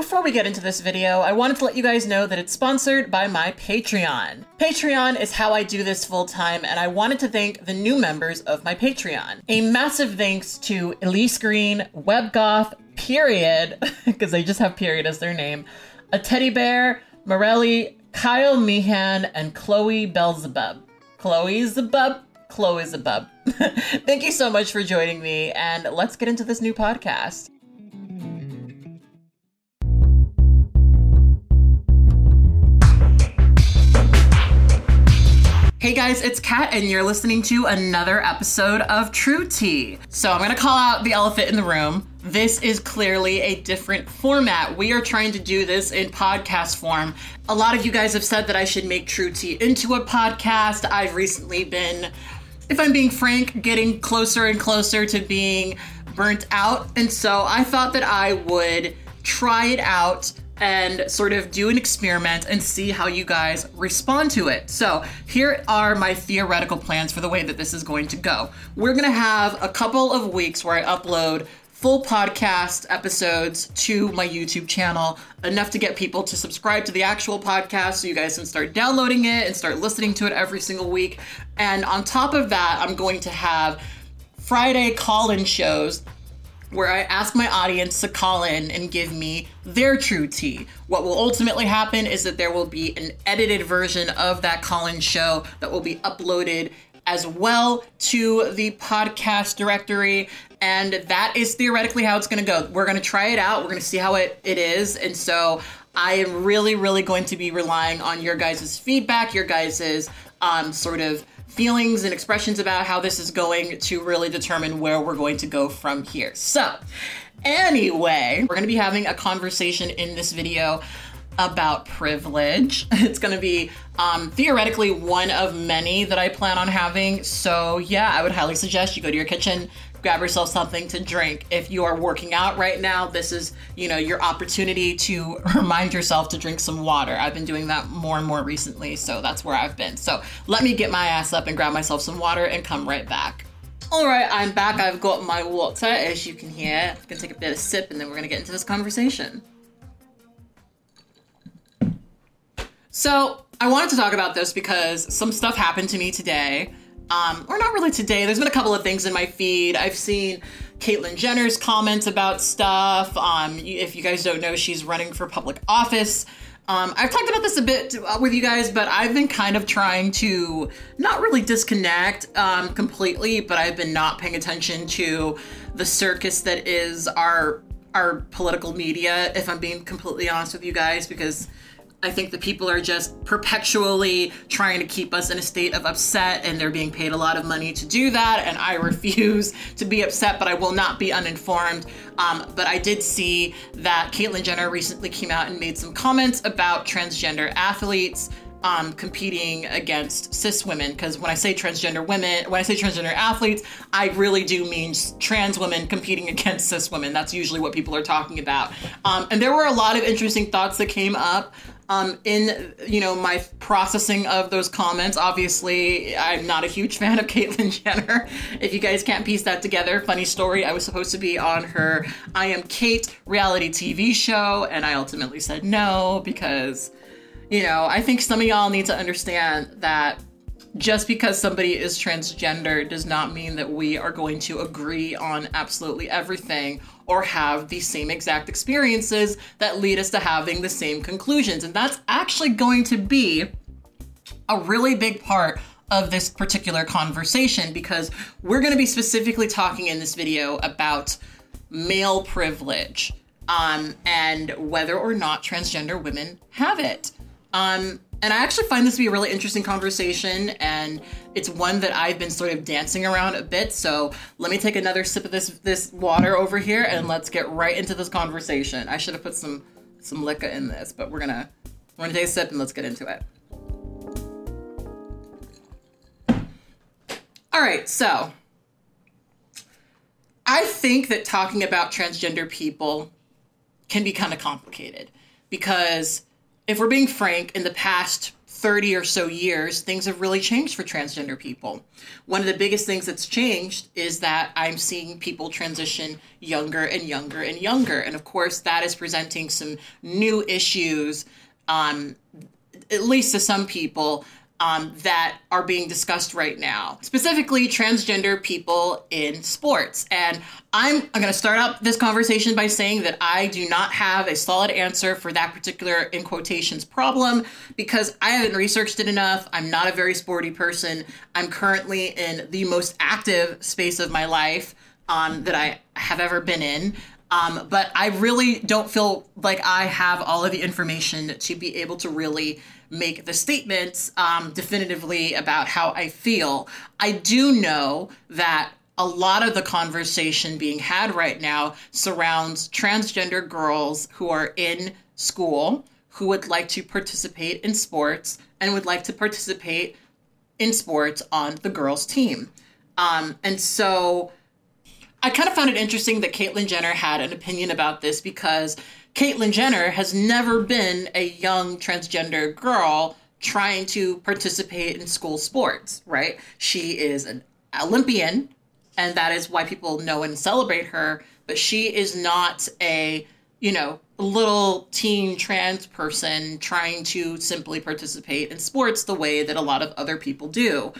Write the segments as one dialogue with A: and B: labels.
A: Before we get into this video, I wanted to let you guys know that it's sponsored by my Patreon. Patreon is how I do this full time, and I wanted to thank the new members of my Patreon. A massive thanks to Elise Green, WebGoth, period, because they just have period as their name, a teddy bear, Morelli, Kyle Meehan, and Chloe Belzebub. Chloe's a bub, Chloe Zebub? Chloe Zebub. Thank you so much for joining me, and let's get into this new podcast. Hey guys, it's Kat, and you're listening to another episode of True Tea. So, I'm gonna call out the elephant in the room. This is clearly a different format. We are trying to do this in podcast form. A lot of you guys have said that I should make True Tea into a podcast. I've recently been, if I'm being frank, getting closer and closer to being burnt out. And so, I thought that I would try it out and sort of do an experiment and see how you guys respond to it. So, here are my theoretical plans for the way that this is going to go. We're going to have a couple of weeks where I upload full podcast episodes to my YouTube channel, enough to get people to subscribe to the actual podcast so you guys can start downloading it and start listening to it every single week. And on top of that, I'm going to have Friday call in shows where I ask my audience to call in and give me their true tea. What will ultimately happen is that there will be an edited version of that call in show that will be uploaded as well to the podcast directory. And that is theoretically how it's going to go. We're going to try it out, we're going to see how it, it is. And so I am really, really going to be relying on your guys' feedback, your guys' um, sort of feelings and expressions about how this is going to really determine where we're going to go from here. So, anyway, we're going to be having a conversation in this video about privilege. It's going to be um, theoretically one of many that I plan on having. So, yeah, I would highly suggest you go to your kitchen, grab yourself something to drink. If you are working out right now, this is, you know, your opportunity to remind yourself to drink some water. I've been doing that more and more recently, so that's where I've been. So, let me get my ass up and grab myself some water and come right back. All right, I'm back. I've got my water, as you can hear. I'm gonna take a bit of sip, and then we're gonna get into this conversation. So, I wanted to talk about this because some stuff happened to me today um, or not really today. There's been a couple of things in my feed. I've seen Caitlyn Jenner's comments about stuff. Um, if you guys don't know, she's running for public office. Um, I've talked about this a bit with you guys, but I've been kind of trying to not really disconnect um, completely, but I've been not paying attention to the circus that is our our political media. If I'm being completely honest with you guys, because I think the people are just perpetually trying to keep us in a state of upset, and they're being paid a lot of money to do that. And I refuse to be upset, but I will not be uninformed. Um, but I did see that Caitlyn Jenner recently came out and made some comments about transgender athletes. Um, competing against cis women because when I say transgender women, when I say transgender athletes, I really do mean trans women competing against cis women. That's usually what people are talking about. Um, and there were a lot of interesting thoughts that came up um, in you know my processing of those comments. Obviously, I'm not a huge fan of Caitlyn Jenner. If you guys can't piece that together, funny story. I was supposed to be on her I Am Cait reality TV show, and I ultimately said no because you know I think some of y'all need to understand that just because somebody is transgender does not mean that we are going to agree on absolutely everything or have the same exact experiences that lead us to having the same conclusions. And that's actually going to be a really big part of this particular conversation because we're going to be specifically talking in this video about male privilege um, and whether or not transgender women have it. Um, and I actually find this to be a really interesting conversation, and it's one that I've been sort of dancing around a bit. So let me take another sip of this this water over here, and let's get right into this conversation. I should have put some some liquor in this, but we're gonna we're gonna take a sip and let's get into it. All right, so I think that talking about transgender people can be kind of complicated because if we're being frank, in the past 30 or so years, things have really changed for transgender people. One of the biggest things that's changed is that I'm seeing people transition younger and younger and younger. And of course, that is presenting some new issues, um, at least to some people, um, that are being discussed right now, specifically transgender people in sports. And I'm, I'm going to start up this conversation by saying that I do not have a solid answer for that particular, in quotations, problem because I haven't researched it enough. I'm not a very sporty person. I'm currently in the most active space of my life um, that I have ever been in. Um, but I really don't feel like I have all of the information to be able to really make the statements um, definitively about how I feel. I do know that a lot of the conversation being had right now surrounds transgender girls who are in school who would like to participate in sports and would like to participate in sports on the girls' team. Um, and so I kind of found it interesting that Caitlyn Jenner had an opinion about this because Caitlyn Jenner has never been a young transgender girl trying to participate in school sports, right? She is an Olympian, and that is why people know and celebrate her, but she is not a, you know, little teen trans person trying to simply participate in sports the way that a lot of other people do.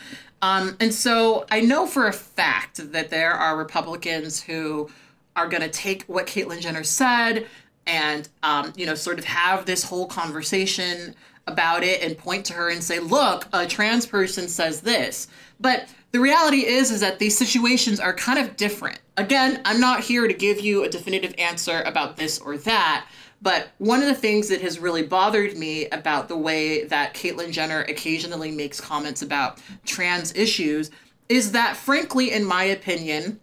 A: Um, and so I know for a fact that there are Republicans who are going to take what Caitlyn Jenner said and um, you know sort of have this whole conversation about it and point to her and say look a trans person says this. But the reality is is that these situations are kind of different. Again i'm not here to give you a definitive answer about this or that but one of the things that has really bothered me about the way that Caitlyn Jenner occasionally makes comments about trans issues is that, frankly, in my opinion,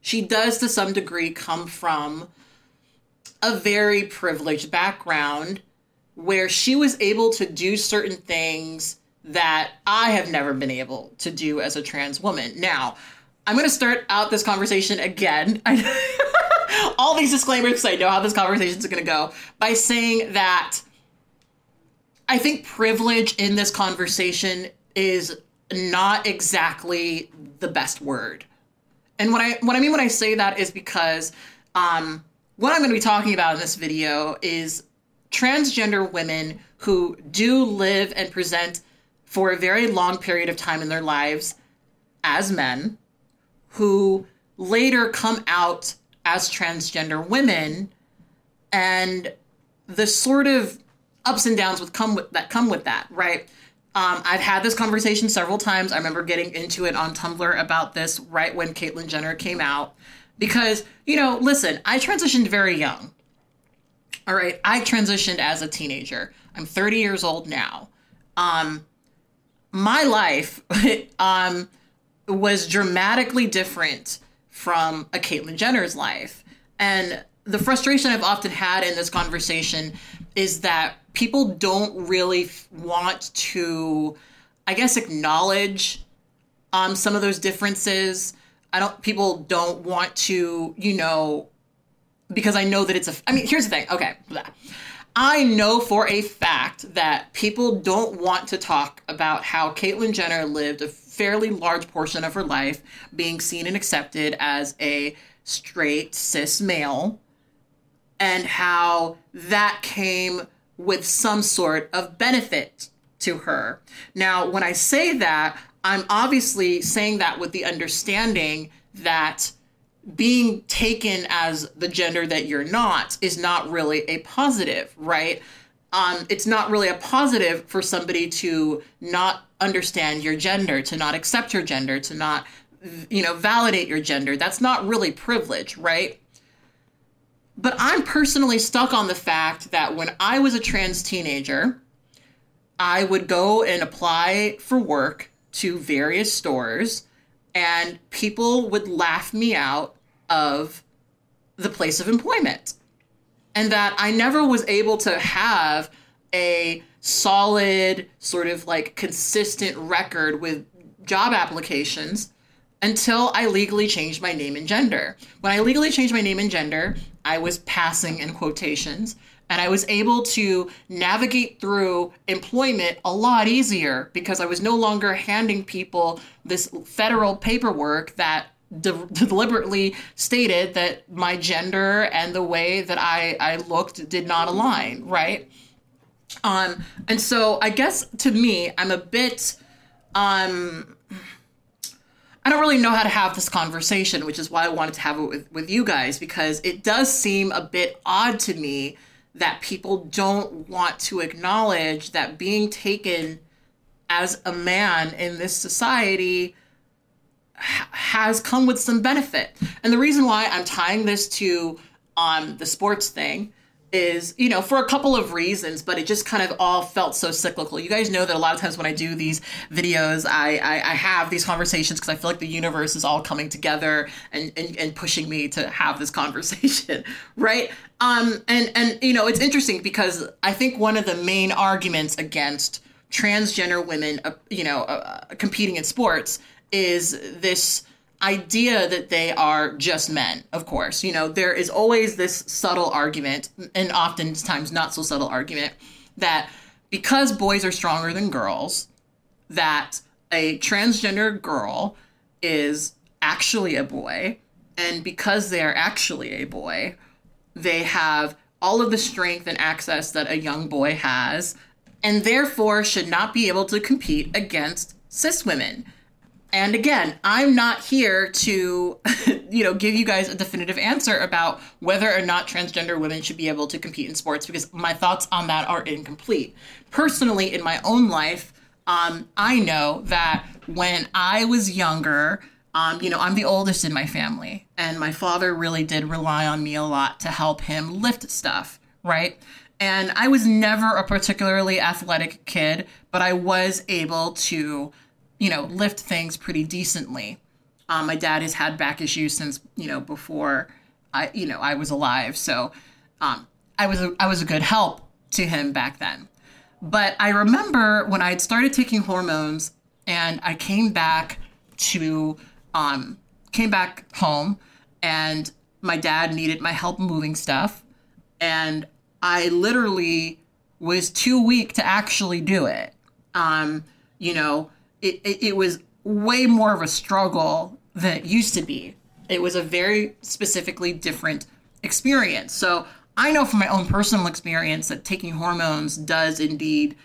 A: she does to some degree come from a very privileged background where she was able to do certain things that I have never been able to do as a trans woman. Now, I'm going to start out this conversation again. all these disclaimers so I know how this conversation is going to go by saying that I think privilege in this conversation is not exactly the best word. And what I what I mean when I say that is because um, what I'm going to be talking about in this video is transgender women who do live and present for a very long period of time in their lives as men who later come out as transgender women and the sort of ups and downs with come with that come with that right? Um, I've had this conversation several times. I remember getting into it on Tumblr about this right when Caitlyn Jenner came out. Because you know listen i transitioned very young. All right i transitioned as a teenager. I'm 30 years old now. Um my life um was dramatically different from a caitlyn jenner's life and the frustration i've often had in this conversation is that people don't really want to i guess acknowledge um, some of those differences I don't people don't want to, you know, because I know that it's a I mean, here's the thing. Okay. I know for a fact that people don't want to talk about how Caitlyn Jenner lived a fairly large portion of her life being seen and accepted as a straight cis male and how that came with some sort of benefit to her. Now, when I say that, I'm obviously saying that with the understanding that being taken as the gender that you're not is not really a positive, right? Um, it's not really a positive for somebody to not understand your gender, to not accept your gender, to not, you know, validate your gender. That's not really privilege, right? But I'm personally stuck on the fact that when I was a trans teenager, I would go and apply for work to various stores and people would laugh me out of the place of employment. And that I never was able to have a solid, sort of like consistent record with job applications until I legally changed my name and gender. When I legally changed my name and gender, I was passing in quotations and I was able to navigate through employment a lot easier because I was no longer handing people this federal paperwork that de- deliberately stated that my gender and the way that I, I looked did not align, right? Um, and so I guess to me, I'm a bit, um, I don't really know how to have this conversation, which is why I wanted to have it with, with you guys, because it does seem a bit odd to me that people don't want to acknowledge that being taken as a man in this society has come with some benefit. And the reason why I'm tying this to um, the sports thing is, you know, for a couple of reasons, but it just kind of all felt so cyclical. You guys know that a lot of times when I do these videos, I, I, I have these conversations because I feel like the universe is all coming together and, and, and pushing me to have this conversation, right? Um, and, and, you know, it's interesting because I think one of the main arguments against transgender women, uh, you know, uh, competing in sports is this idea that they are just men, of course. You know, there is always this subtle argument, and oftentimes not so subtle argument, that because boys are stronger than girls, that a transgender girl is actually a boy. And because they are actually a boy, they have all of the strength and access that a young boy has, and therefore should not be able to compete against cis women and again, I'm not here to, you know, give you guys a definitive answer about whether or not transgender women should be able to compete in sports because my thoughts on that are incomplete. Personally, in my own life, um, I know that when I was younger, um, you know, I'm the oldest in my family, and my father really did rely on me a lot to help him lift stuff, right? And I was never a particularly athletic kid, but I was able to you know, lift things pretty decently. Um, my dad has had back issues since you know before I you know I was alive, so um, I was a, I was a good help to him back then. But I remember when I had started taking hormones and I came back to um, came back home and my dad needed my help moving stuff and I literally was too weak to actually do it. Um, you know, it, it, it was way more of a struggle than it used to be. It was a very specifically different experience. So I know from my own personal experience that taking hormones does indeed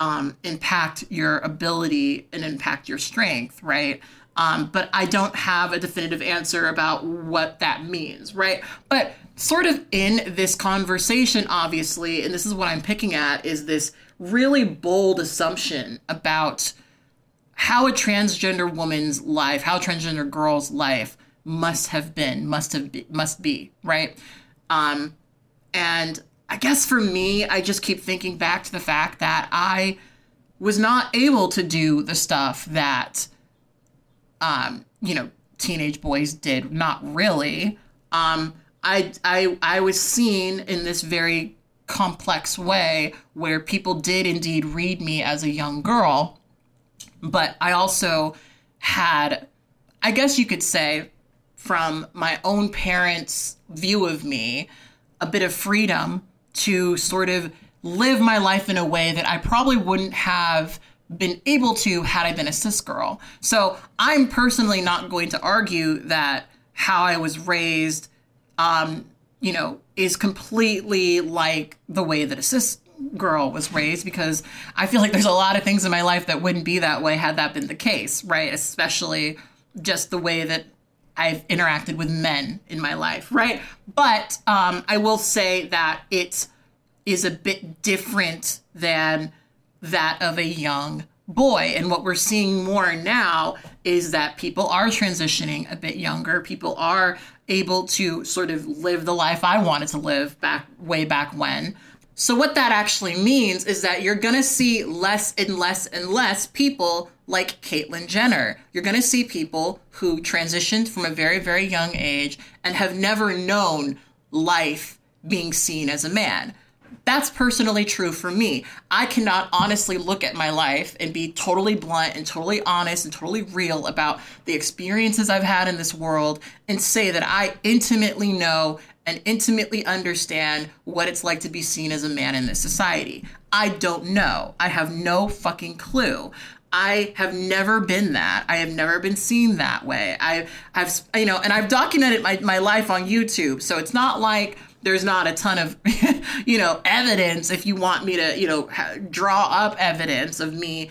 A: um, impact your ability and impact your strength, right? Um, but I don't have a definitive answer about what that means, right? But sort of in this conversation, obviously, and this is what I'm picking at, is this really bold assumption about how a transgender woman's life, how transgender girl's life must have been, must have be, must be, right? Um, and I guess for me, I just keep thinking back to the fact that I was not able to do the stuff that, um, you know, teenage boys did. Not really. Um, I, I, I was seen in this very complex way where people did indeed read me as a young girl but I also had, I guess you could say, from my own parents' view of me, a bit of freedom to sort of live my life in a way that I probably wouldn't have been able to had I been a cis girl. So I'm personally not going to argue that how I was raised, um, you know, is completely like the way that a cis girl was raised because I feel like there's a lot of things in my life that wouldn't be that way had that been the case, right? Especially just the way that I've interacted with men in my life, right? But um, I will say that it is a bit different than that of a young boy. And what we're seeing more now is that people are transitioning a bit younger. People are able to sort of live the life I wanted to live back way back when. So, what that actually means is that you're gonna see less and less and less people like Caitlyn Jenner. You're gonna see people who transitioned from a very, very young age and have never known life being seen as a man. That's personally true for me. I cannot honestly look at my life and be totally blunt and totally honest and totally real about the experiences I've had in this world and say that I intimately know and intimately understand what it's like to be seen as a man in this society. I don't know. I have no fucking clue. I have never been that. I have never been seen that way. I have, you know, and I've documented my, my life on YouTube. So it's not like there's not a ton of, you know, evidence if you want me to, you know, draw up evidence of me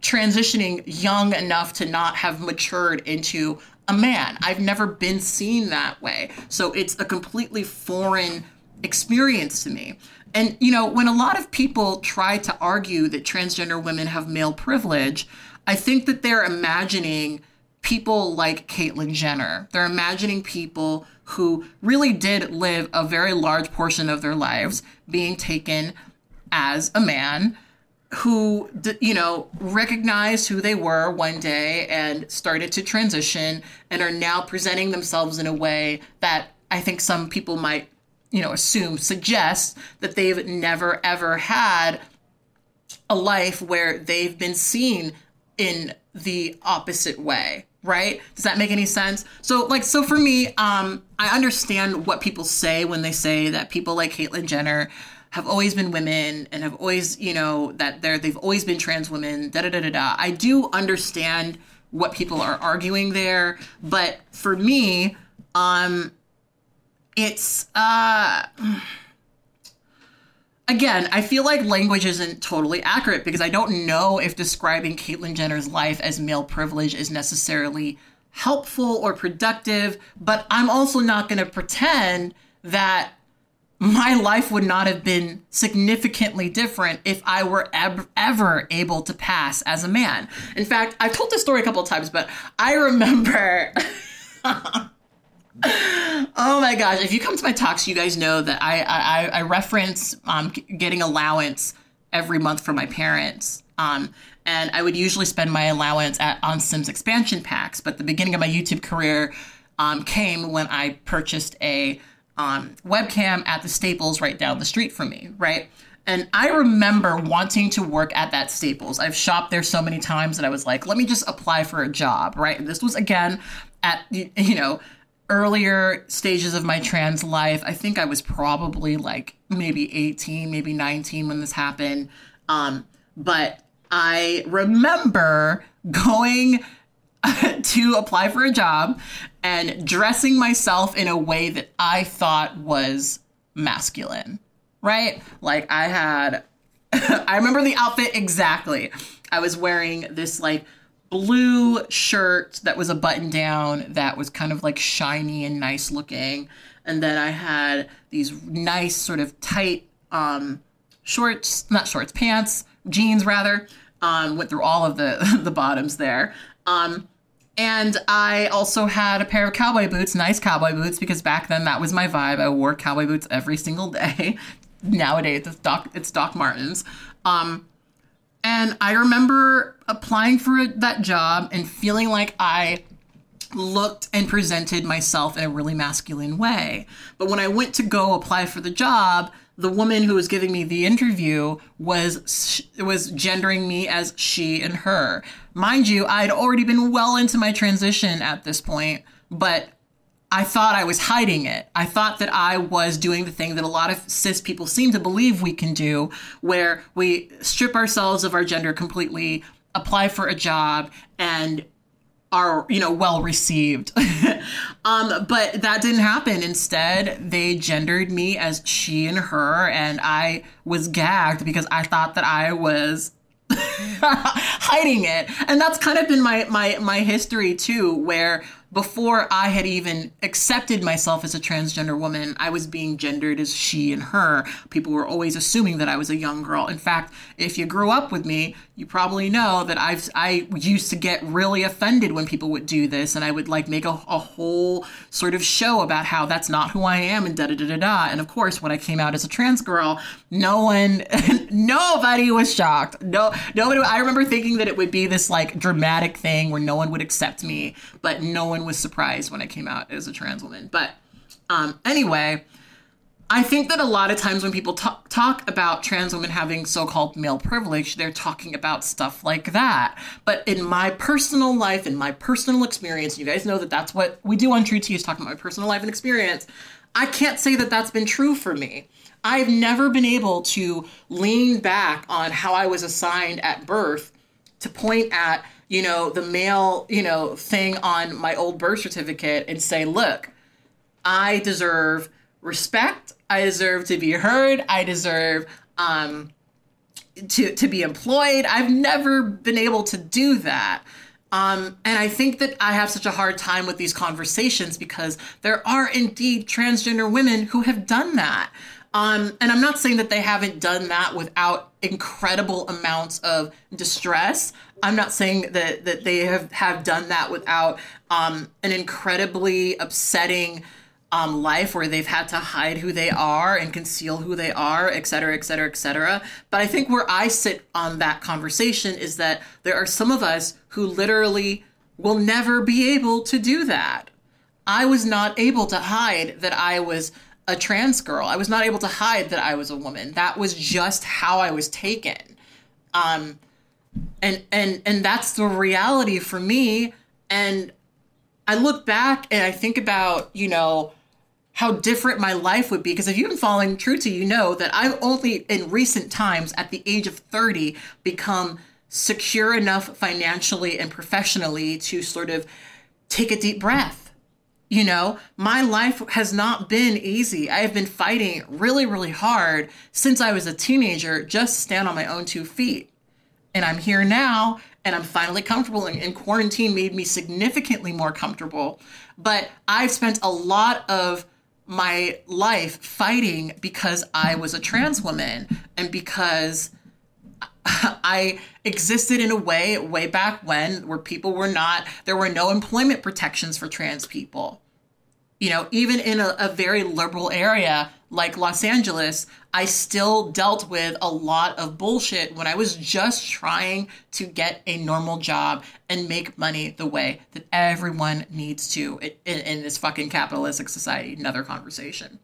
A: transitioning young enough to not have matured into a man. I've never been seen that way. So it's a completely foreign experience to me. And, you know, when a lot of people try to argue that transgender women have male privilege, I think that they're imagining people like Caitlyn Jenner. They're imagining people who really did live a very large portion of their lives being taken as a man who you know recognized who they were one day and started to transition and are now presenting themselves in a way that I think some people might you know assume suggests that they've never ever had a life where they've been seen in the opposite way right? Does that make any sense? So like so for me um i understand what people say when they say that people like caitlyn jenner have always been women and have always you know that they're they've always been trans women da da da da da. I do understand what people are arguing there but for me um it's uh again, I feel like language isn't totally accurate because I don't know if describing Caitlyn Jenner's life as male privilege is necessarily helpful or productive, but I'm also not going to pretend that my life would not have been significantly different if I were ever, able to pass as a man. In fact, I've told this story a couple of times, but I remember oh my gosh! If you come to my talks, you guys know that I I, I reference um, getting allowance every month from my parents. Um, and I would usually spend my allowance at on Sims expansion packs. But the beginning of my YouTube career um, came when I purchased a um, webcam at the Staples right down the street from me. Right. And I remember wanting to work at that Staples. I've shopped there so many times that I was like, let me just apply for a job, right? And this was again at you know earlier stages of my trans life. I think I was probably like maybe 18, maybe 19 when this happened. Um, but I remember going to apply for a job and dressing myself in a way that I thought was masculine, right? Like I had, I remember the outfit exactly. I was wearing this like blue shirt that was a button down that was kind of like shiny and nice looking. And then I had these nice sort of tight um, shorts, not shorts, pants, jeans rather. Um, went through all of the the bottoms there. Um, and I also had a pair of cowboy boots, nice cowboy boots, because back then that was my vibe. I wore cowboy boots every single day. Nowadays, it's Doc, it's Doc Martens. Um, and I remember applying for that job and feeling like I looked and presented myself in a really masculine way. But when I went to go apply for the job, the woman who was giving me the interview was was gendering me as she and her. Mind you, I'd already been well into my transition at this point, but I thought I was hiding it. I thought that I was doing the thing that a lot of cis people seem to believe we can do, where we strip ourselves of our gender completely, apply for a job, and are you know well received. Um but that didn't happen. Instead they gendered me as she and her and i was gagged because i thought that i was hiding it. And that's kind of been my my my history too where before I had even accepted myself as a transgender woman, I was being gendered as she and her. People were always assuming that I was a young girl. In fact, if you grew up with me, you probably know that I've I used to get really offended when people would do this, and I would like make a, a whole sort of show about how that's not who I am and da da da da da. And of course, when I came out as a trans girl, no one, nobody was shocked. No, nobody. I remember thinking that it would be this like dramatic thing where no one would accept me, but no one was surprised when I came out as a trans woman. But um, anyway, I think that a lot of times when people talk, talk about trans women having so called male privilege, they're talking about stuff like that. But in my personal life, in my personal experience, you guys know that that's what we do on True Tea is talking about my personal life and experience. I can't say that that's been true for me. I've never been able to lean back on how I was assigned at birth to point at, you know, the male, you know, thing on my old birth certificate and say, look, I deserve respect. I deserve to be heard. I deserve um, to to be employed. I've never been able to do that. Um, and I think that I have such a hard time with these conversations because there are indeed transgender women who have done that. Um, and I'm not saying that they haven't done that without incredible amounts of distress. I'm not saying that that they have have done that without um, an incredibly upsetting um, life where they've had to hide who they are and conceal who they are, et cetera, et cetera, et cetera. But I think where I sit on that conversation is that there are some of us who literally will never be able to do that. I was not able to hide that I was a trans girl. I was not able to hide that I was a woman. That was just how I was taken. Um, and and and that's the reality for me. And I look back and I think about, you know, how different my life would be. Because if you've been following True Tea, you know that I've only in recent times, at the age of 30, become secure enough financially and professionally to sort of take a deep breath. You know, my life has not been easy. I have been fighting really, really hard since I was a teenager just stand on my own two feet. And I'm here now and I'm finally comfortable. And, and quarantine made me significantly more comfortable. But I've spent a lot of my life fighting because I was a trans woman and because I existed in a way way back when where people were not there were no employment protections for trans people. You know, even in a, a very liberal area like Los Angeles, I still dealt with a lot of bullshit when I was just trying to get a normal job and make money the way that everyone needs to in, in this fucking capitalistic society. Another conversation.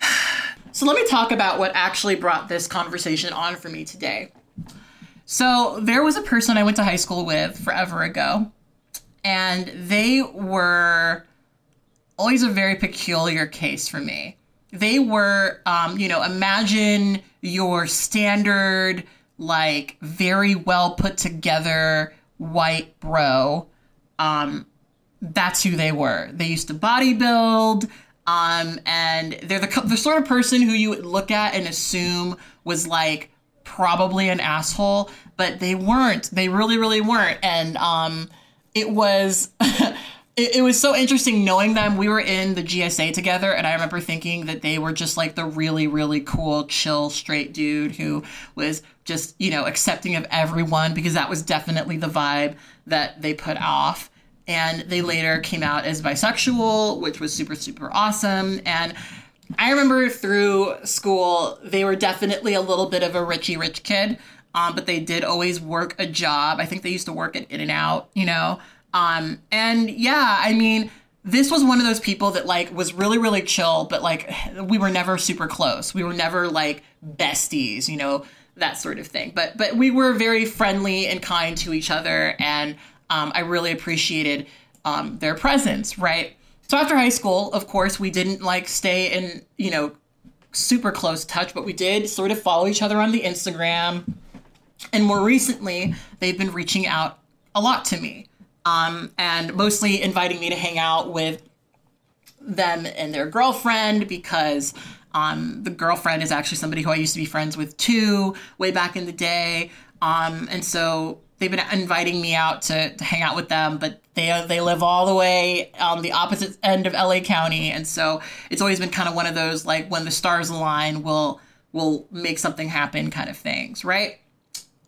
A: So let me talk about what actually brought this conversation on for me today. So there was a person I went to high school with forever ago, and they were always a very peculiar case for me they were, um, you know, imagine your standard, like very well put together white bro. Um, that's who they were. They used to bodybuild. Um, and they're the, the sort of person who you would look at and assume was like probably an asshole, but they weren't. They really, really weren't. And um, it was it, was so interesting knowing them. We were in the GSA together, and I remember thinking that they were just like the really, really cool, chill, straight dude who was just, you know, accepting of everyone because that was definitely the vibe that they put off. And they later came out as bisexual, which was super, super awesome. And I remember through school, they were definitely a little bit of a richy rich kid, um, but they did always work a job. I think they used to work at In and Out, you know. Um, and yeah, I mean, this was one of those people that like was really really chill, but like we were never super close. We were never like besties, you know, that sort of thing. But but we were very friendly and kind to each other, and um, I really appreciated um, their presence. Right. So after high school, of course, we didn't like stay in you know super close touch, but we did sort of follow each other on the Instagram. And more recently, they've been reaching out a lot to me um, and mostly inviting me to hang out with them and their girlfriend because um, the girlfriend is actually somebody who I used to be friends with too, way back in the day. Um, and so they've been inviting me out to, to hang out with them, but they they live all the way on the opposite end of LA County, and so it's always been kind of one of those like when the stars align, we'll we'll make something happen kind of things, right?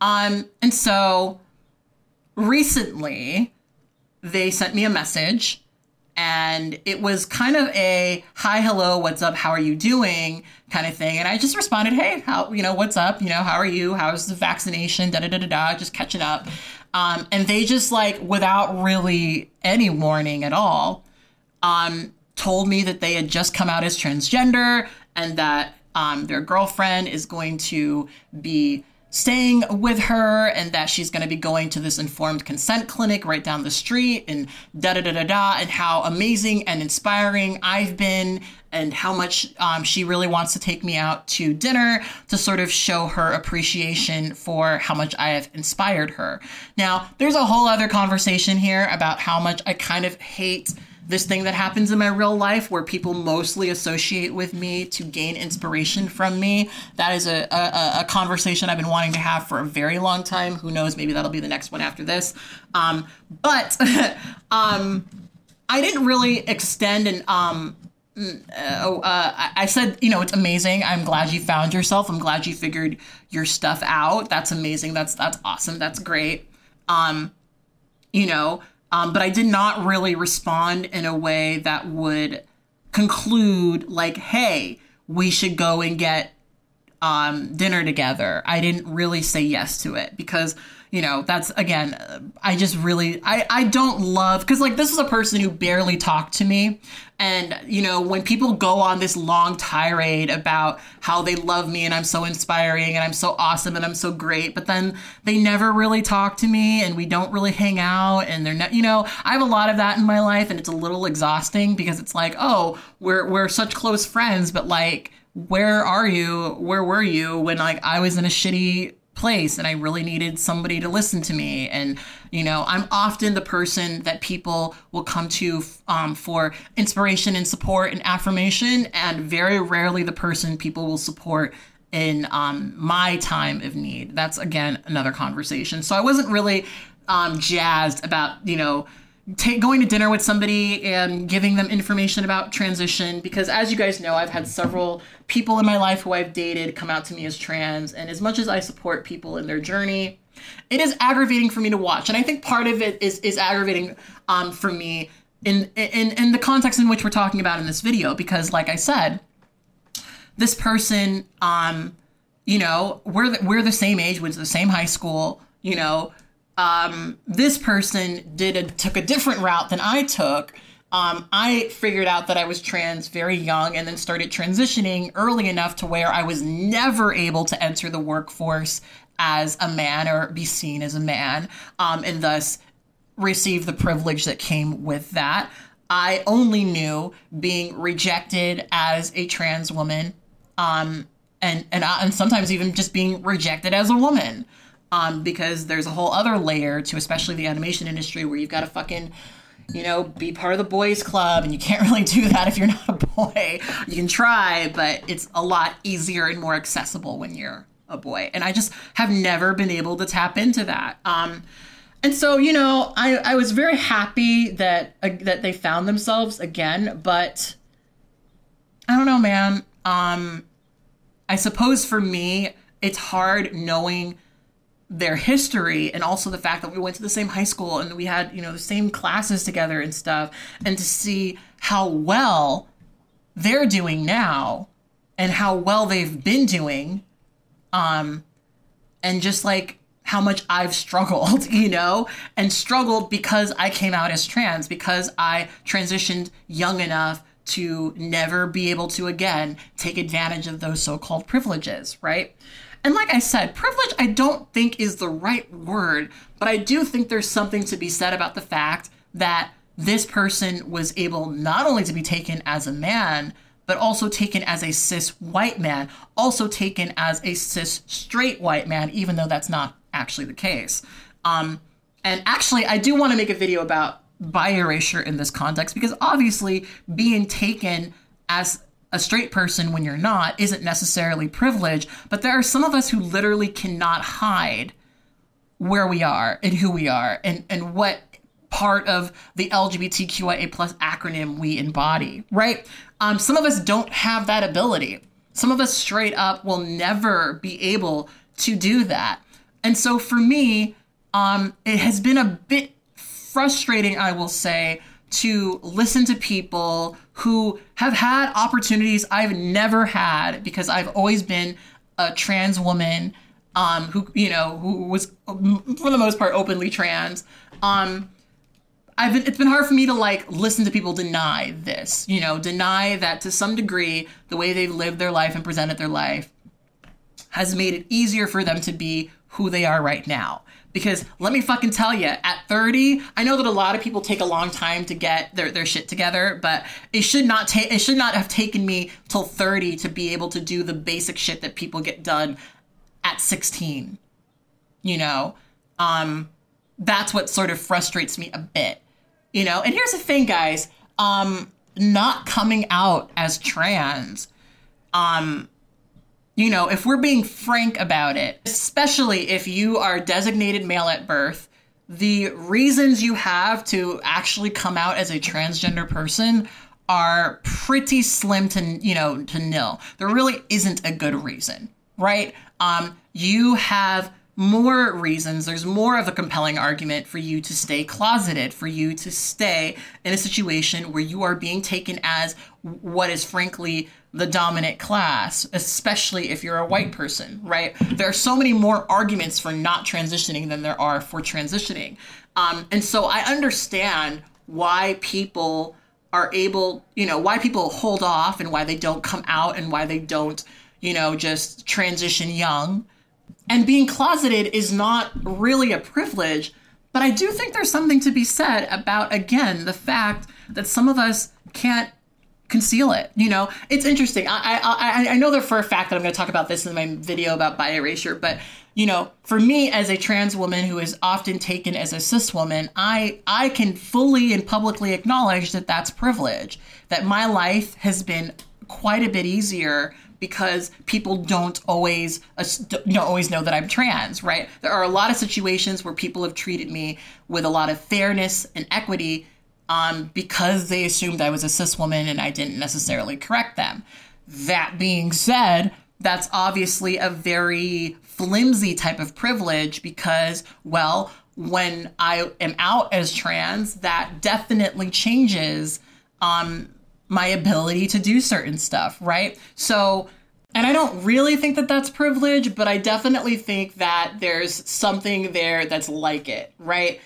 A: Um, and so recently they sent me a message and it was kind of a hi hello what's up? How are you doing? kind of thing and i just responded hey how you know what's up? You know how are you? How's the vaccination? Da da da da da just catching up um, and they just like without really any warning at all um, told me that they had just come out as transgender and that um, their girlfriend is going to be staying with her and that she's going to be going to this informed consent clinic right down the street and da da da da da and how amazing and inspiring I've been and how much um, she really wants to take me out to dinner to sort of show her appreciation for how much I have inspired her. Now, there's a whole other conversation here about how much I kind of hate this thing that happens in my real life where people mostly associate with me to gain inspiration from me. That is a, a, a, conversation I've been wanting to have for a very long time. Who knows? Maybe that'll be the next one after this. Um, but um, I didn't really extend and um, oh, uh, I said, you know, it's amazing. I'm glad you found yourself. I'm glad you figured your stuff out. That's amazing. That's that's awesome. That's great. Um, you know, um, but I did not really respond in a way that would conclude like, hey, we should go and get um, dinner together. I didn't really say yes to it because you know that's again i just really i i don't love because like this is a person who barely talked to me. And you know when people go on this long tirade about how they love me and i'm so inspiring and i'm so awesome and i'm so great but then they never really talk to me and we don't really hang out and they're not you know i have a lot of that in my life and it's a little exhausting because it's like oh we're we're such close friends but like where are you? Where were you when like i was in a shitty place and I really needed somebody to listen to me. And, you know, I'm often the person that people will come to um, for inspiration and support and affirmation, and very rarely the person people will support in um, my time of need. That's, again, another conversation. So I wasn't really um, jazzed about, you know, take, going to dinner with somebody and giving them information about transition because as you guys know i've had several people in my life who i've dated come out to me as trans and as much as i support people in their journey it is aggravating for me to watch and i think part of it is is aggravating um, for me in, in in the context in which we're talking about in this video because like i said this person um you know we're the, we're the same age went to the same high school you know um, this person did a, took a different route than I took. Um, I figured out that I was trans very young and then started transitioning early enough to where I was never able to enter the workforce as a man or be seen as a man, um, and thus receive the privilege that came with that. I only knew being rejected as a trans woman, um, and and uh, and sometimes even just being rejected as a woman um, because there's a whole other layer to especially the animation industry where you've got to fucking you know be part of the boys club and you can't really do that if you're not a boy. You can try but it's a lot easier and more accessible when you're a boy. And i just have never been able to tap into that. Um, and so you know i, I was very happy that uh, that they found themselves again but i don't know man. Um, i suppose for me it's hard knowing their history and also the fact that we went to the same high school and we had you know the same classes together and stuff and to see how well they're doing now and how well they've been doing um and just like how much I've struggled, you know, and struggled because I came out as trans, because I transitioned young enough to never be able to again take advantage of those so called privileges, right? And like I said, privilege I don't think is the right word, but I do think there's something to be said about the fact that this person was able not only to be taken as a man, but also taken as a cis white man, also taken as a cis straight white man, even though that's not actually the case. Um, and actually, I do want to make a video about bi erasure in this context because obviously being taken as a straight person when you're not isn't necessarily privilege, but there are some of us who literally cannot hide where we are and who we are and, and what part of the LGBTQIA plus acronym we embody, right? Um, some of us don't have that ability. Some of us straight up will never be able to do that. And so for me, um, it has been a bit frustrating, I will say, to listen to people who have had opportunities I've never had because I've always been a trans woman um, who you know who was for the most part openly trans. Um, I've been, it's been hard for me to like listen to people deny this, you know, deny that to some degree the way they've lived their life and presented their life has made it easier for them to be who they are right now. Because let me fucking tell you, at 30, I know that a lot of people take a long time to get their, their shit together, but it should not take it should not have taken me till 30 to be able to do the basic shit that people get done at 16. You know? Um that's what sort of frustrates me a bit. You know, and here's the thing, guys. Um, not coming out as trans, um, you know, if we're being frank about it, especially if you are designated male at birth, the reasons you have to actually come out as a transgender person are pretty slim to you know to nil. There really isn't a good reason, right? Um, you have more reasons, there's more of a compelling argument for you to stay closeted, for you to stay in a situation where you are being taken as what is frankly the dominant class, especially if you're a white person, right? There are so many more arguments for not transitioning than there are for transitioning. Um, and so I understand why people are able, you know, why people hold off and why they don't come out and why they don't, you know, just transition young and being closeted is not really a privilege, but I do think there's something to be said about, again, the fact that some of us can't conceal it. You know, it's interesting. I I I know that for a fact that I'm going to talk about this in my video about bi erasure, but you know, for me as a trans woman who is often taken as a cis woman, I I can fully and publicly acknowledge that that's privilege. That my life has been quite a bit easier because people don't always uh, don't always know that I'm trans, right? There are a lot of situations where people have treated me with a lot of fairness and equity um, because they assumed I was a cis woman and I didn't necessarily correct them. That being said, that's obviously a very flimsy type of privilege because, well, when I am out as trans, that definitely changes um, my ability to do certain stuff, right? So, and I don't really think that that's privilege, but I definitely think that there's something there that's like it, right?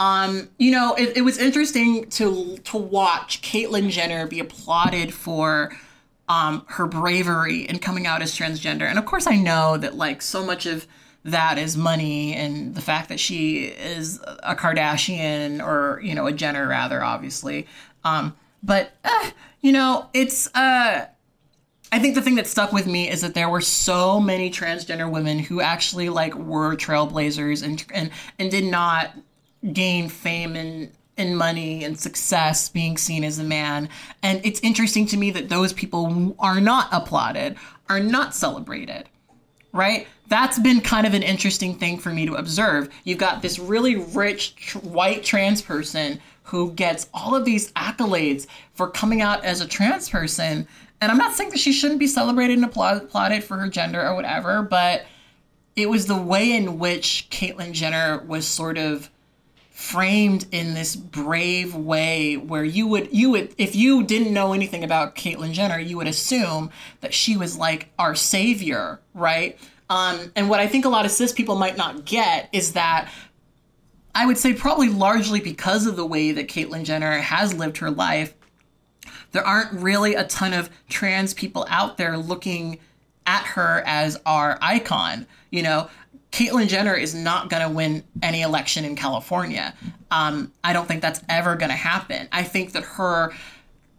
A: Um, you know, it, it was interesting to to watch Caitlyn Jenner be applauded for um, her bravery in coming out as transgender, and of course, I know that like so much of that is money and the fact that she is a Kardashian or you know a Jenner rather, obviously. Um, but uh, you know, it's uh I think the thing that stuck with me is that there were so many transgender women who actually like were trailblazers and and and did not gain fame and and money and success being seen as a man. And it's interesting to me that those people are not applauded, are not celebrated. Right? That's been kind of an interesting thing for me to observe. You've got this really rich tr- white trans person who gets all of these accolades for coming out as a trans person. And I'm not saying that she shouldn't be celebrated and applauded for her gender or whatever, but it was the way in which Caitlyn Jenner was sort of framed in this brave way where you would you would if you didn't know anything about Caitlyn Jenner, you would assume that she was like our savior, right? Um, and what I think a lot of cis people might not get is that I would say probably largely because of the way that Caitlyn Jenner has lived her life, there aren't really a ton of trans people out there looking at her as our icon. You know, Caitlyn Jenner is not going to win any election in California. Um, I don't think that's ever going to happen. I think that her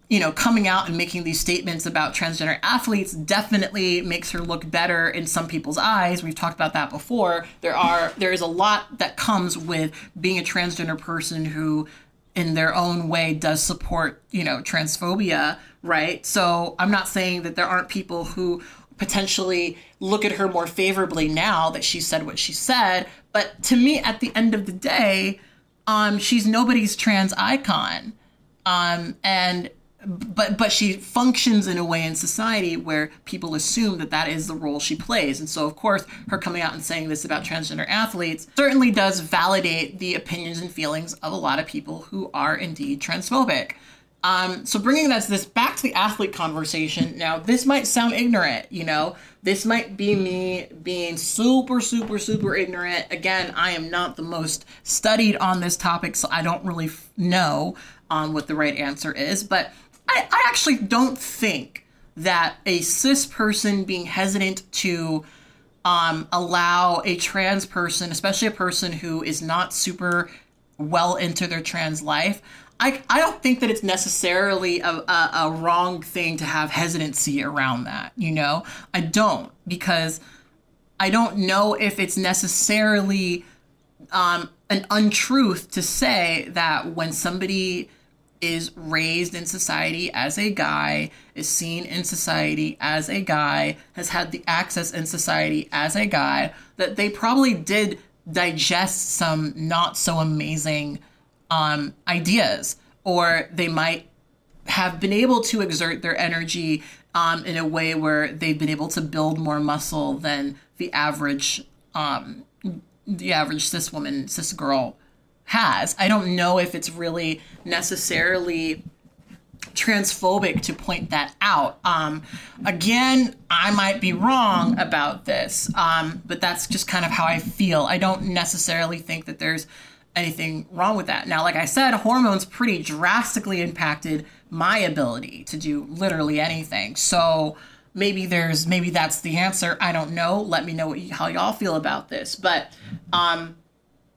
A: you know, coming out and making these statements about transgender athletes definitely makes her look better in some people's eyes. We've talked about that before. There are there is a lot that comes with being a transgender person who in their own way does support, you know, transphobia, right? So, I'm not saying that there aren't people who potentially look at her more favorably now that she said what she said, but to me at the end of the day, um she's nobody's trans icon. Um, and but but she functions in a way in society where people assume that that is the role she plays. And so of course her coming out and saying this about transgender athletes certainly does validate the opinions and feelings of a lot of people who are indeed transphobic. Um, so bringing that this back to the athlete conversation now this might sound ignorant you know? This might be me being super super super ignorant. Again i am not the most studied on this topic so i don't really f- know on what the right answer is but I, I actually don't think that a cis person being hesitant to um, allow a trans person, especially a person who is not super well into their trans life, I, I don't think that it's necessarily a, a, a, wrong thing to have hesitancy around that, you know? I don't, because I don't know if it's necessarily um, an untruth to say that when somebody is raised in society as a guy, is seen in society as a guy, has had the access in society as a guy, that they probably did digest some not so amazing um, ideas, or they might have been able to exert their energy um, in a way where they've been able to build more muscle than the average um, the average cis woman, cis girl has. I don't know if it's really necessarily transphobic to point that out. Um, again, I might be wrong about this, um, but that's just kind of how I feel. I don't necessarily think that there's anything wrong with that. Now, like I said, hormones pretty drastically impacted my ability to do literally anything. So maybe there's maybe that's the answer. I don't know. Let me know what, how y'all feel about this. But um,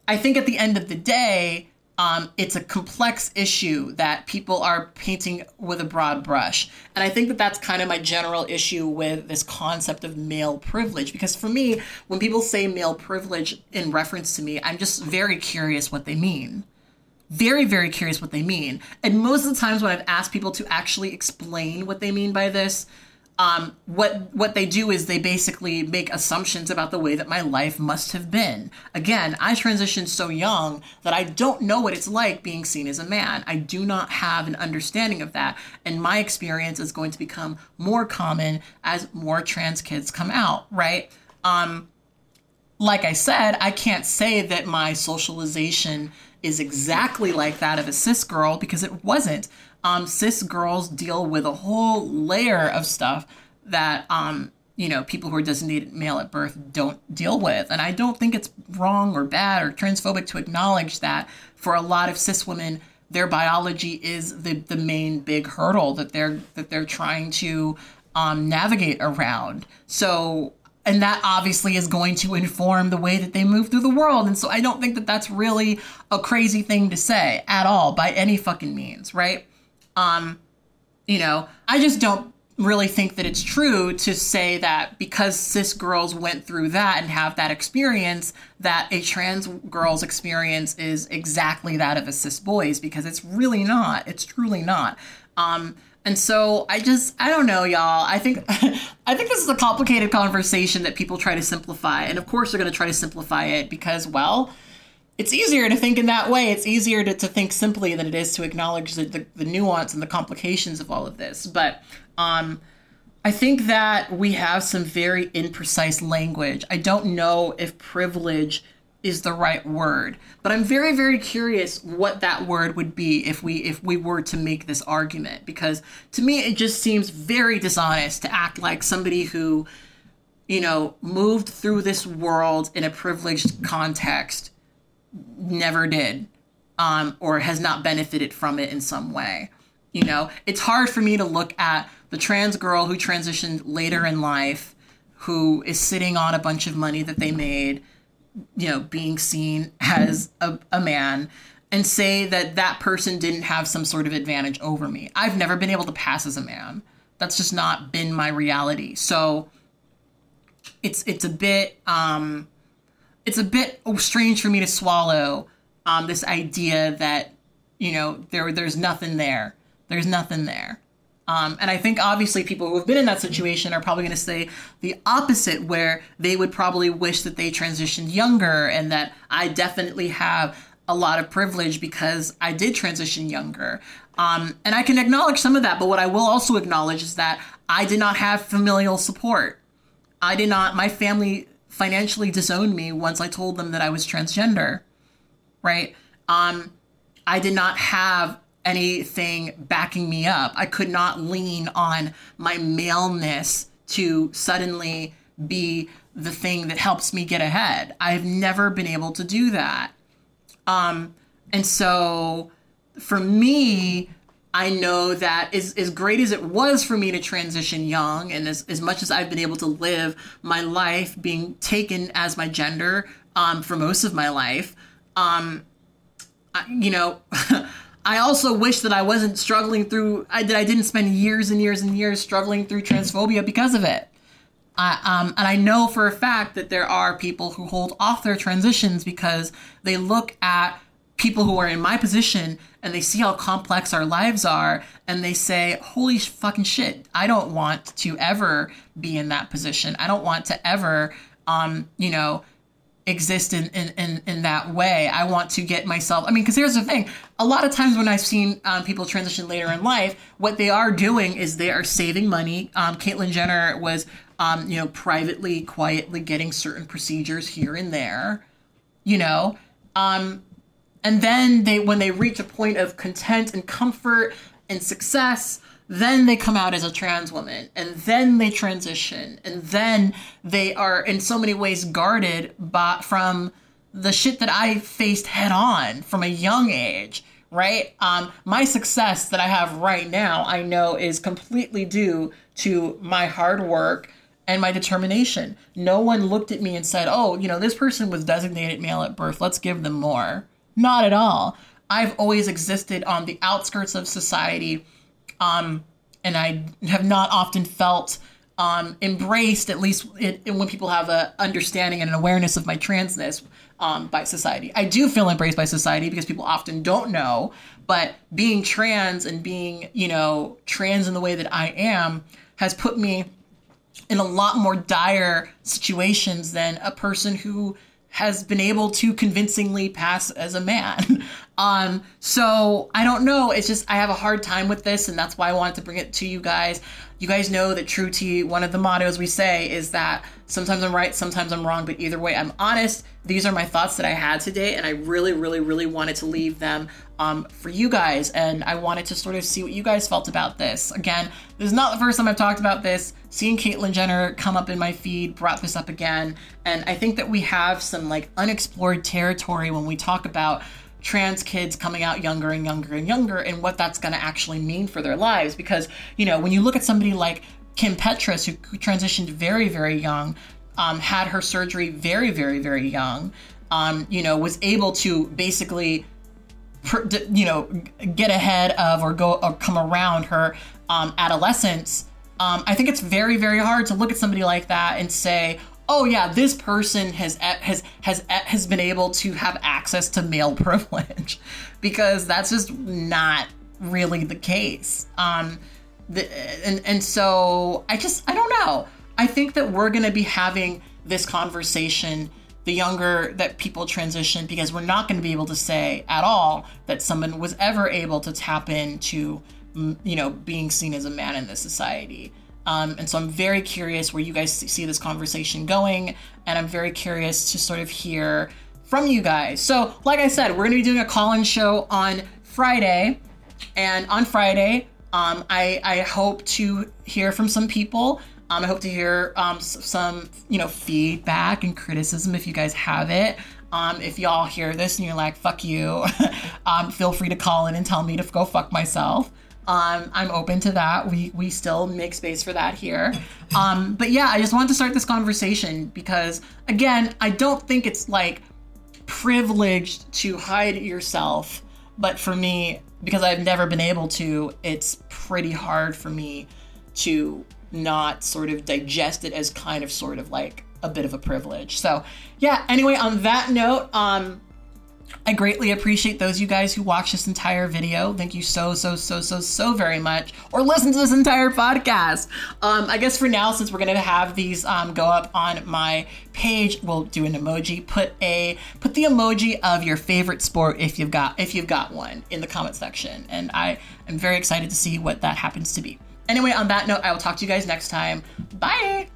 A: I think at the end of the day, um, it's a complex issue that people are painting with a broad brush. And I think that that's kind of my general issue with this concept of male privilege. Because for me, when people say male privilege in reference to me, I'm just very curious what they mean. Very, very curious what they mean. And most of the times when I've asked people to actually explain what they mean by this, um, what what they do is they basically make assumptions about the way that my life must have been. Again, I transitioned so young that I don't know what it's like being seen as a man. I do not have an understanding of that, and my experience is going to become more common as more trans kids come out. Right? Um, like I said, I can't say that my socialization is exactly like that of a cis girl because it wasn't um, cis girls deal with a whole layer of stuff that um, you know people who are designated male at birth don't deal with. And i don't think it's wrong or bad or transphobic to acknowledge that for a lot of cis women their biology is the, the main big hurdle that they're that they're trying to um, navigate around. So and that obviously is going to inform the way that they move through the world. And so i don't think that that's really a crazy thing to say at all by any fucking means right um, you know, I just don't really think that it's true to say that because cis girls went through that and have that experience, that a trans girl's experience is exactly that of a cis boy's because it's really not. It's truly not. Um, and so I just I don't know, y'all. I think I think this is a complicated conversation that people try to simplify, and of course they're going to try to simplify it because, well, it's easier to think in that way. It's easier to, to think simply than it is to acknowledge the, the, the nuance and the complications of all of this. But um, I think that we have some very imprecise language. I don't know if privilege is the right word, but I'm very, very curious what that word would be if we if we were to make this argument. Because to me, it just seems very dishonest to act like somebody who, you know, moved through this world in a privileged context never did um, or has not benefited from it in some way. You know, it's hard for me to look at the trans girl who transitioned later in life, who is sitting on a bunch of money that they made, you know, being seen as a, a man, and say that that person didn't have some sort of advantage over me. I've never been able to pass as a man. That's just not been my reality. So it's it's a bit um it's a bit strange for me to swallow um, this idea that you know there there's nothing there. There's nothing there. Um, and I think obviously people who have been in that situation are probably going to say the opposite, where they would probably wish that they transitioned younger and that I definitely have a lot of privilege because I did transition younger. Um, and I can acknowledge some of that, but what I will also acknowledge is that I did not have familial support. I did not, my family financially disowned me once I told them that I was transgender, right? Um, I did not have anything backing me up. I could not lean on my maleness to suddenly be the thing that helps me get ahead. I've never been able to do that. Um, and so for me, I know that as, as great as it was for me to transition young, and as, as much as I've been able to live my life being taken as my gender um, for most of my life, um, I, you know, I also wish that I wasn't struggling through, I, that I didn't spend years and years and years struggling through transphobia because of it. I, um, and I know for a fact that there are people who hold off their transitions because they look at people who are in my position and they see how complex our lives are and they say, holy fucking shit, I don't want to ever be in that position. I don't want to ever, um, you know, exist in, in, in, in that way. I want to get myself, I mean, because here's the thing a lot of times when I've seen um, people transition later in life, what they are doing is they are saving money. Um, Caitlyn Jenner was, um, you know, privately, quietly getting certain procedures here and there, you know. Um, and then they when they reach a point of content and comfort and success then they come out as a trans woman. And then they transition. And then they are in so many ways guarded by, from the shit that i faced head on from a young age right? Um, my success that i have right now i know is completely due to my hard work and my determination. No one looked at me and said oh you know this person was designated male at birth. Let's give them more not at all. I've always existed on the outskirts of society, um, and I have not often felt um, embraced, at least it, it, when people have an understanding and an awareness of my transness um, by society. I do feel embraced by society because people often don't know, but being trans and being, you know, trans in the way that I am has put me in a lot more dire situations than a person who has been able to convincingly pass as a man. Um, so I don't know. It's just I have a hard time with this, and that's why I wanted to bring it to you guys. You guys know that True Tea, one of the mottos we say is that sometimes I'm right, sometimes I'm wrong, but either way, I'm honest. These are my thoughts that I had today, and I really, really, really wanted to leave them um, for you guys. And I wanted to sort of see what you guys felt about this. Again, this is not the first time I've talked about this. Seeing Caitlyn Jenner come up in my feed brought this up again. And I think that we have some like unexplored territory when we talk about trans kids coming out younger and younger and younger and what that's going to actually mean for their lives because you know when you look at somebody like kim petras who, transitioned very very young um, had her surgery very very very young um, you know was able to basically you know get ahead of or go or come around her um, adolescence um, i think it's very very hard to look at somebody like that and say oh yeah, this person has has has has been able to have access to male privilege, because that's just not really the case. Um, the, and and so I just I don't know. I think that we're going to be having this conversation the younger that people transition because we're not going to be able to say at all that someone was ever able to tap into you know being seen as a man in this society um, and so I'm very curious where you guys see this conversation going. And I'm very curious to sort of hear from you guys. So, like I said, we're going to be doing a call in show on Friday. And on Friday, um, I, I hope to hear from some people. Um, I hope to hear um, some, you know, feedback and criticism if you guys have it. Um, if y'all hear this and you're like, fuck you, um, feel free to call in and tell me to go fuck myself. Um, I'm open to that. We we still make space for that here. Um, but yeah, I just wanted to start this conversation because again, I don't think it's like privileged to hide yourself, but for me, because I've never been able to, it's pretty hard for me to not sort of digest it as kind of sort of like a bit of a privilege. So yeah, anyway, on that note, um, I greatly appreciate those of you guys who watch this entire video. Thank you so, so, so, so, so very much. Or listen to this entire podcast. Um, I guess for now, since we're gonna have these um, go up on my page, we'll do an emoji. Put a put the emoji of your favorite sport if you've got if you've got one in the comment section. And I am very excited to see what that happens to be. Anyway, on that note, I will talk to you guys next time. Bye.